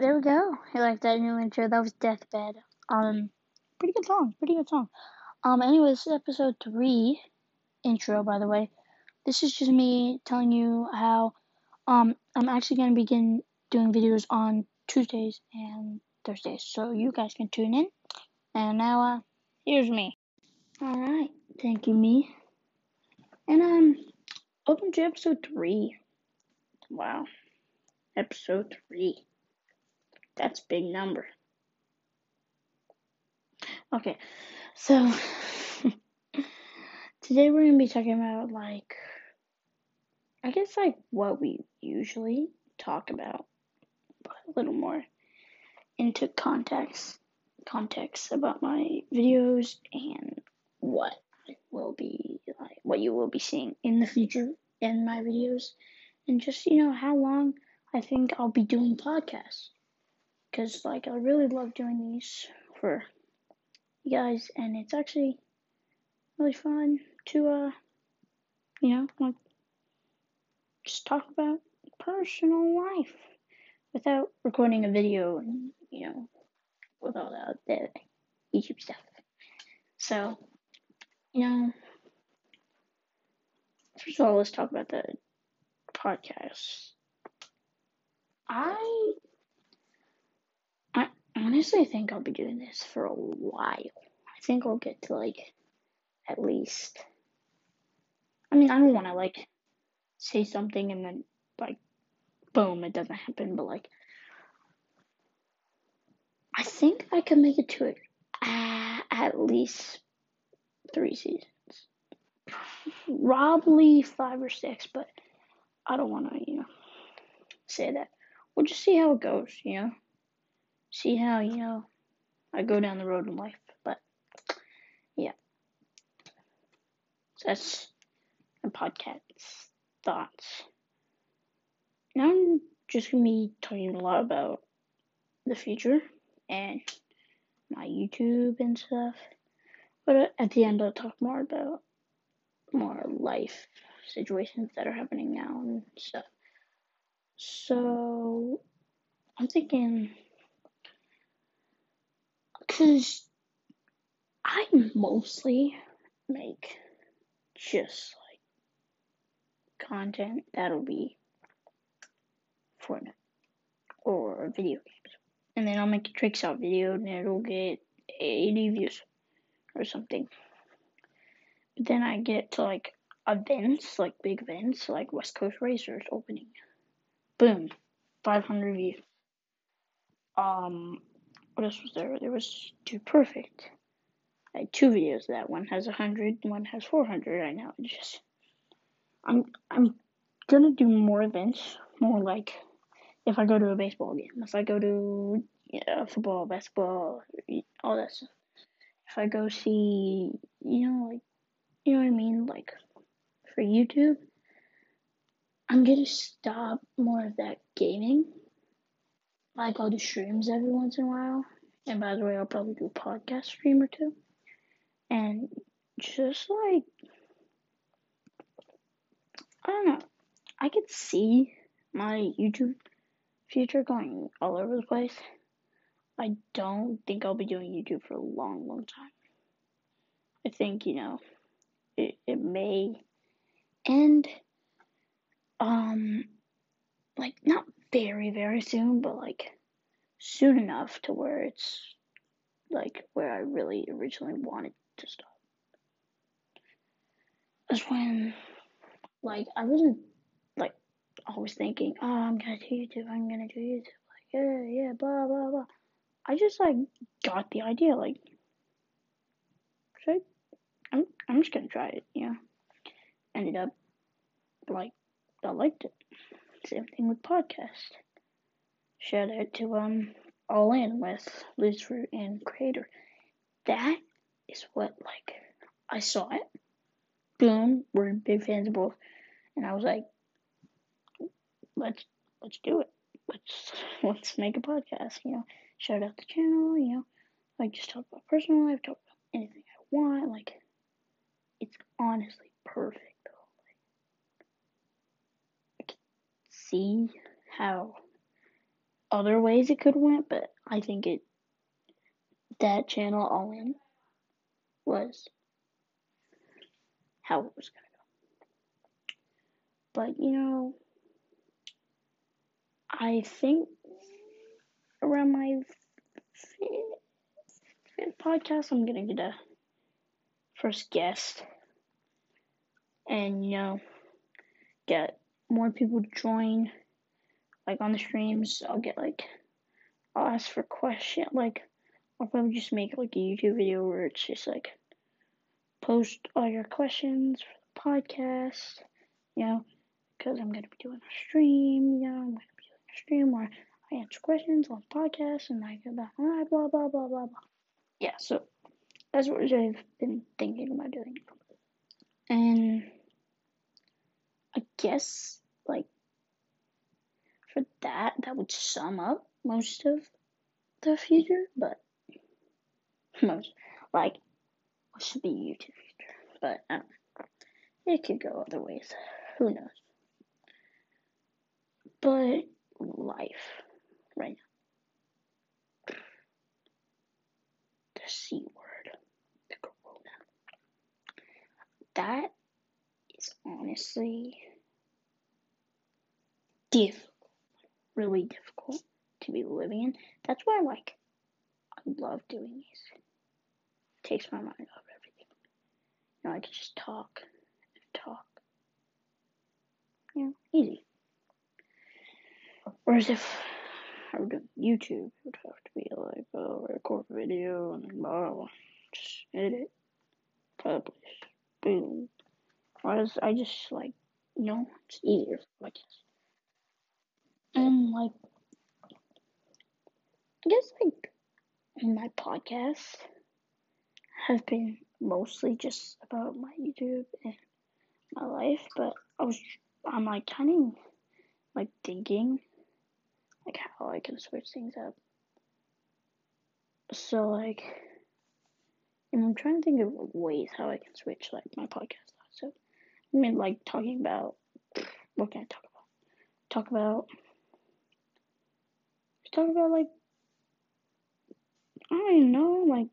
there we go. I like that new intro. That was Deathbed. Um, pretty good song. Pretty good song. Um, anyways, this is episode three intro, by the way. This is just me telling you how um I'm actually gonna begin doing videos on Tuesdays and Thursdays, so you guys can tune in. And now, uh, here's me. All right, thank you, me. And um, welcome to episode three. Wow, episode three. That's big number. Okay, so today we're gonna be talking about like, I guess like what we usually talk about, but a little more into context, context about my videos and what will be like, what you will be seeing in the future in my videos, and just you know how long I think I'll be doing podcasts because like I really love doing these for you guys, and it's actually really fun to uh, you know, like just talk about personal life without recording a video and you know, with all the, the YouTube stuff. So, you know, first of all, let's talk about the podcast. I honestly I think I'll be doing this for a while. I think I'll get to like at least. I mean, I don't want to like say something and then like boom, it doesn't happen, but like I think I can make it to it at least three seasons. Probably five or six, but I don't want to, you know, say that. We'll just see how it goes, you know see how, you know, I go down the road in life. But, yeah. So that's my podcast thoughts. Now I'm just going to be talking a lot about the future and my YouTube and stuff. But uh, at the end, I'll talk more about more life situations that are happening now and stuff. So, I'm thinking because I mostly make just like content that'll be Fortnite or video games. And then I'll make a tricks out video and it'll get 80 views or something. But then I get to like events, like big events, like West Coast Racers opening. Boom, 500 views. Um, what else was there? There was Dude Perfect. I had two videos. That one has a hundred, one has four hundred right now. It's just I'm I'm gonna do more events, more like if I go to a baseball game, if I go to yeah, football, basketball, all that stuff. If I go see, you know, like you know what I mean, like for YouTube, I'm gonna stop more of that gaming like I'll do streams every once in a while. And by the way, I'll probably do a podcast stream or two. And just like I don't know. I could see my YouTube future going all over the place. I don't think I'll be doing YouTube for a long, long time. I think, you know, it, it may end um like not very, very soon, but like soon enough to where it's like where I really originally wanted to stop. That's when, like, I wasn't like always thinking, oh, I'm gonna do YouTube, I'm gonna do YouTube, like, yeah, yeah, blah, blah, blah. I just like got the idea, like, should I, I'm, I'm just gonna try it, know. Ended up like I liked it. Same thing with podcast. Shout out to um All In with Liz Fruit and Creator. That is what like I saw it. Boom, we're big fans of both. And I was like, let's let's do it. Let's let's make a podcast, you know. Shout out the channel, you know. Like just talk about personal life, talk about anything I want, like it's honestly perfect though. Like I can see how other ways it could went, but I think it that channel all in was how it was gonna go. But you know, I think around my fifth podcast, I'm gonna get a first guest, and you know, get more people join. Like on the streams, I'll get like I'll ask for question like I'll probably just make like a YouTube video where it's just like post all your questions for the podcast, you know, because I'm gonna be doing a stream, you know, I'm gonna be doing a stream where I answer questions on the podcast and I go blah blah blah blah blah blah. Yeah, so that's what I've been thinking about doing. And I guess like for that that would sum up most of the future, but most like what should be YouTube future. But um, it could go other ways. Who knows? But life right now. The C word. The corona. That is honestly difficult. Really difficult to be living in. That's why I like I love doing these. It takes my mind off everything. You know, I can just talk and talk. You know, easy. Whereas if I were doing YouTube, it would have to be like, oh, record video and then blah, blah, just edit, publish, boom. Whereas I just like, you know, it's easier my kids. And like, I guess like my podcasts have been mostly just about my YouTube and my life, but I was I'm like kind of like thinking like how I can switch things up. So like, and I'm trying to think of ways how I can switch like my podcast. So I mean, like talking about what can I talk about? Talk about talk about like I don't know, like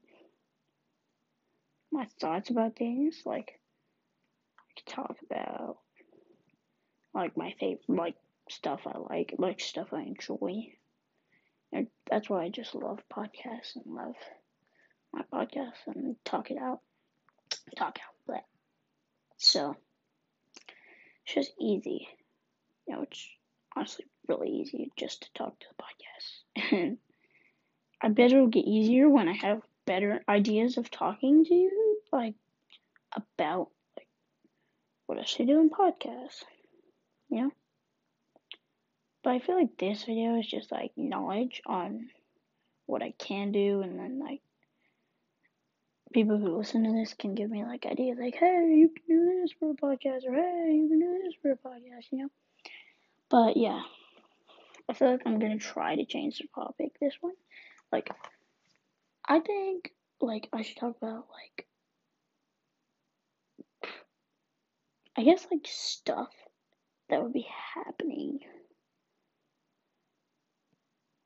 my thoughts about things. Like talk about like my favorite like stuff I like, like stuff I enjoy. And that's why I just love podcasts and love my podcast and talk it out. Talk out but so it's just easy. You know, it's honestly really easy just to talk to the podcast. And I bet it'll get easier when I have better ideas of talking to you, like about like what I should do in podcasts. You know? But I feel like this video is just like knowledge on what I can do and then like people who listen to this can give me like ideas like, hey, you can do this for a podcast or hey, you can do this for a podcast, you know? But yeah. I feel like I'm gonna try to change the topic this one. Like I think like I should talk about like I guess like stuff that would be happening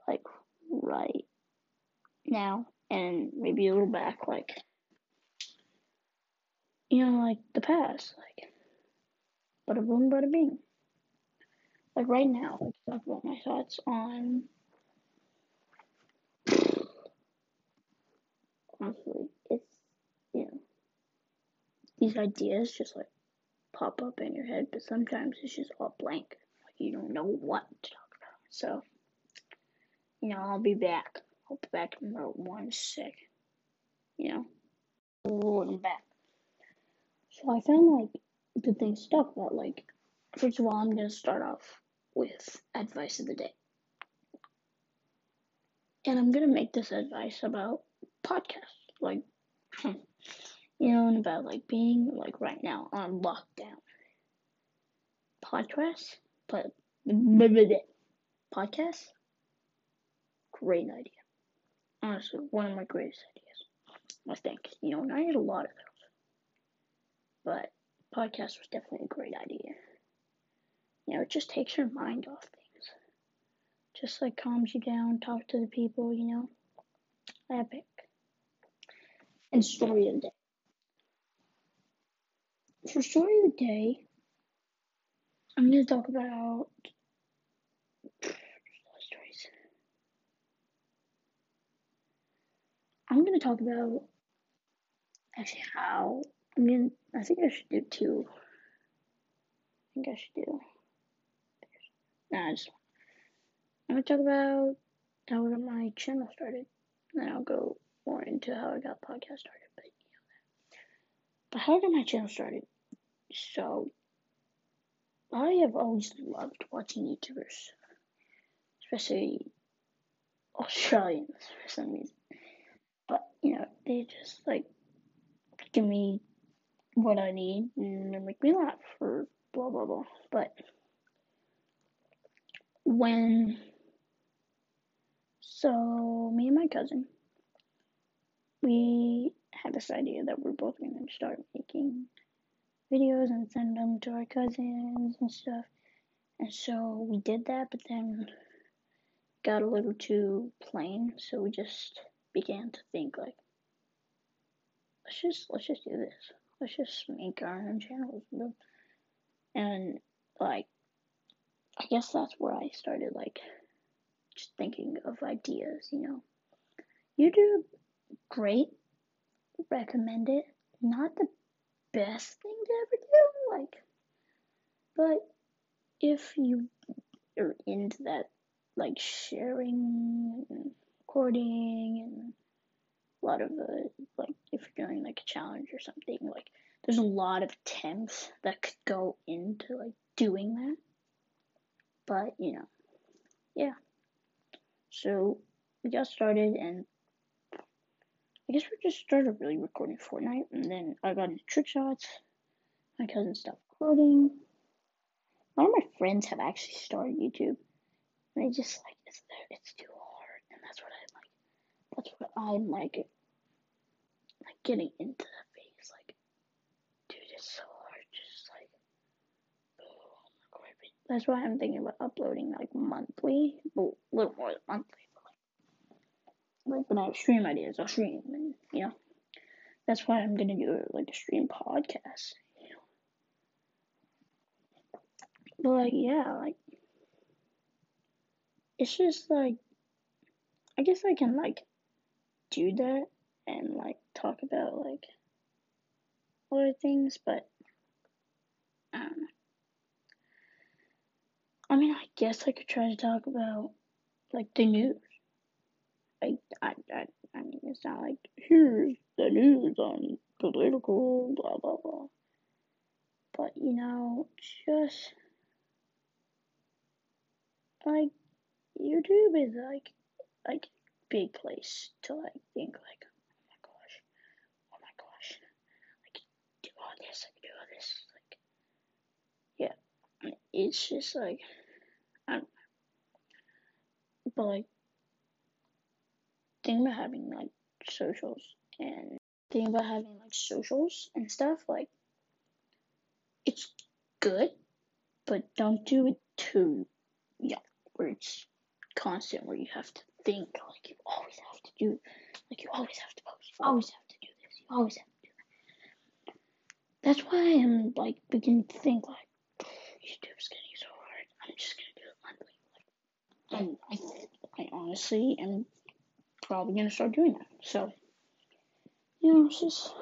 like right now and maybe a little back like you know like the past like bada boom bada bing like right now let's talk about my thoughts on honestly it's you know these ideas just like pop up in your head but sometimes it's just all blank like you don't know what to talk about so you know, I'll be back. I'll be back in about one sec. You know, oh, I'm back. So I found like good things to talk about. Like, first of all, I'm gonna start off with advice of the day, and I'm gonna make this advice about podcasts, like, you know, and about like being like right now on lockdown. Podcasts, but podcasts great idea. Honestly, one of my greatest ideas. I think, you know, and I had a lot of those. But podcast was definitely a great idea. You know, it just takes your mind off things. just like calms you down, talk to the people, you know. Epic. And story of the day. For story of the day, I'm gonna talk about stories. I'm gonna talk about actually how I'm gonna. I think I should do two. I think I should do. Nah, I just. I'm gonna talk about how I got my channel started. Then I'll go more into how I got podcast started. But you know that. But how I got my channel started. So I have always loved watching YouTubers, especially Australians for some reason. But you know, they just like give me what I need and make me laugh or blah blah blah. But when so me and my cousin we had this idea that we're both gonna start making videos and send them to our cousins and stuff. And so we did that, but then got a little too plain, so we just began to think like let's just let's just do this. Let's just make our own channels. And like I guess that's where I started like just thinking of ideas, you know. YouTube great. Recommend it. Not the best thing to ever do, like but if you are into that like sharing and recording and a lot of the like if you're doing like a challenge or something like there's a lot of attempts that could go into like doing that but you know yeah. So we got started and I guess we just started really recording Fortnite and then I got into trick shots. My cousin stopped recording. A lot of my friends have actually started YouTube. And they just like it's it's too hard and that's what I like. That's what I like like getting into that phase, like, dude, it's so hard, just like, oh my god. That's why I'm thinking about uploading like monthly, well, a little more than monthly, but like, when I have stream ideas, I'll stream, and you know, that's why I'm gonna do like a stream podcast. But like, yeah, like, it's just like, I guess I can like do that and like talk about like other things, but I don't know. I mean, I guess I could try to talk about like the news. Like, I, I, I mean, it's not like here's the news on political blah blah blah. But you know, just like YouTube is like like big place to like think like oh my gosh, oh my gosh, I can do all this, I can do all this. Like, yeah, it's just like, Don't know. But like, thinking about having like socials and thinking about having like socials and stuff, like, it's good, but don't do it too yeah, where it's constant, where you have to think, like, you always have to do, like, you always have to post, you always have to do this, you always have to do that. that's why I'm like beginning to think like YouTube's getting so hard. I'm just gonna. And I, I honestly am probably gonna start doing that. So, you know, it's just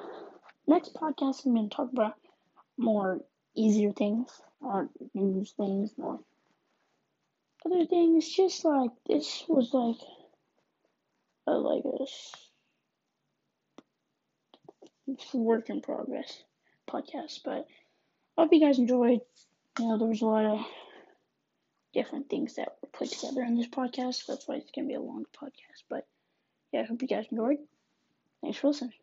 next podcast I'm gonna talk about more easier things, or news things, more other things. Just like this was like a like a work in progress podcast. But I hope you guys enjoyed. You know, there was a lot of different things that were put together in this podcast. That's why it's gonna be a long podcast. But yeah, I hope you guys enjoyed. Thanks for listening.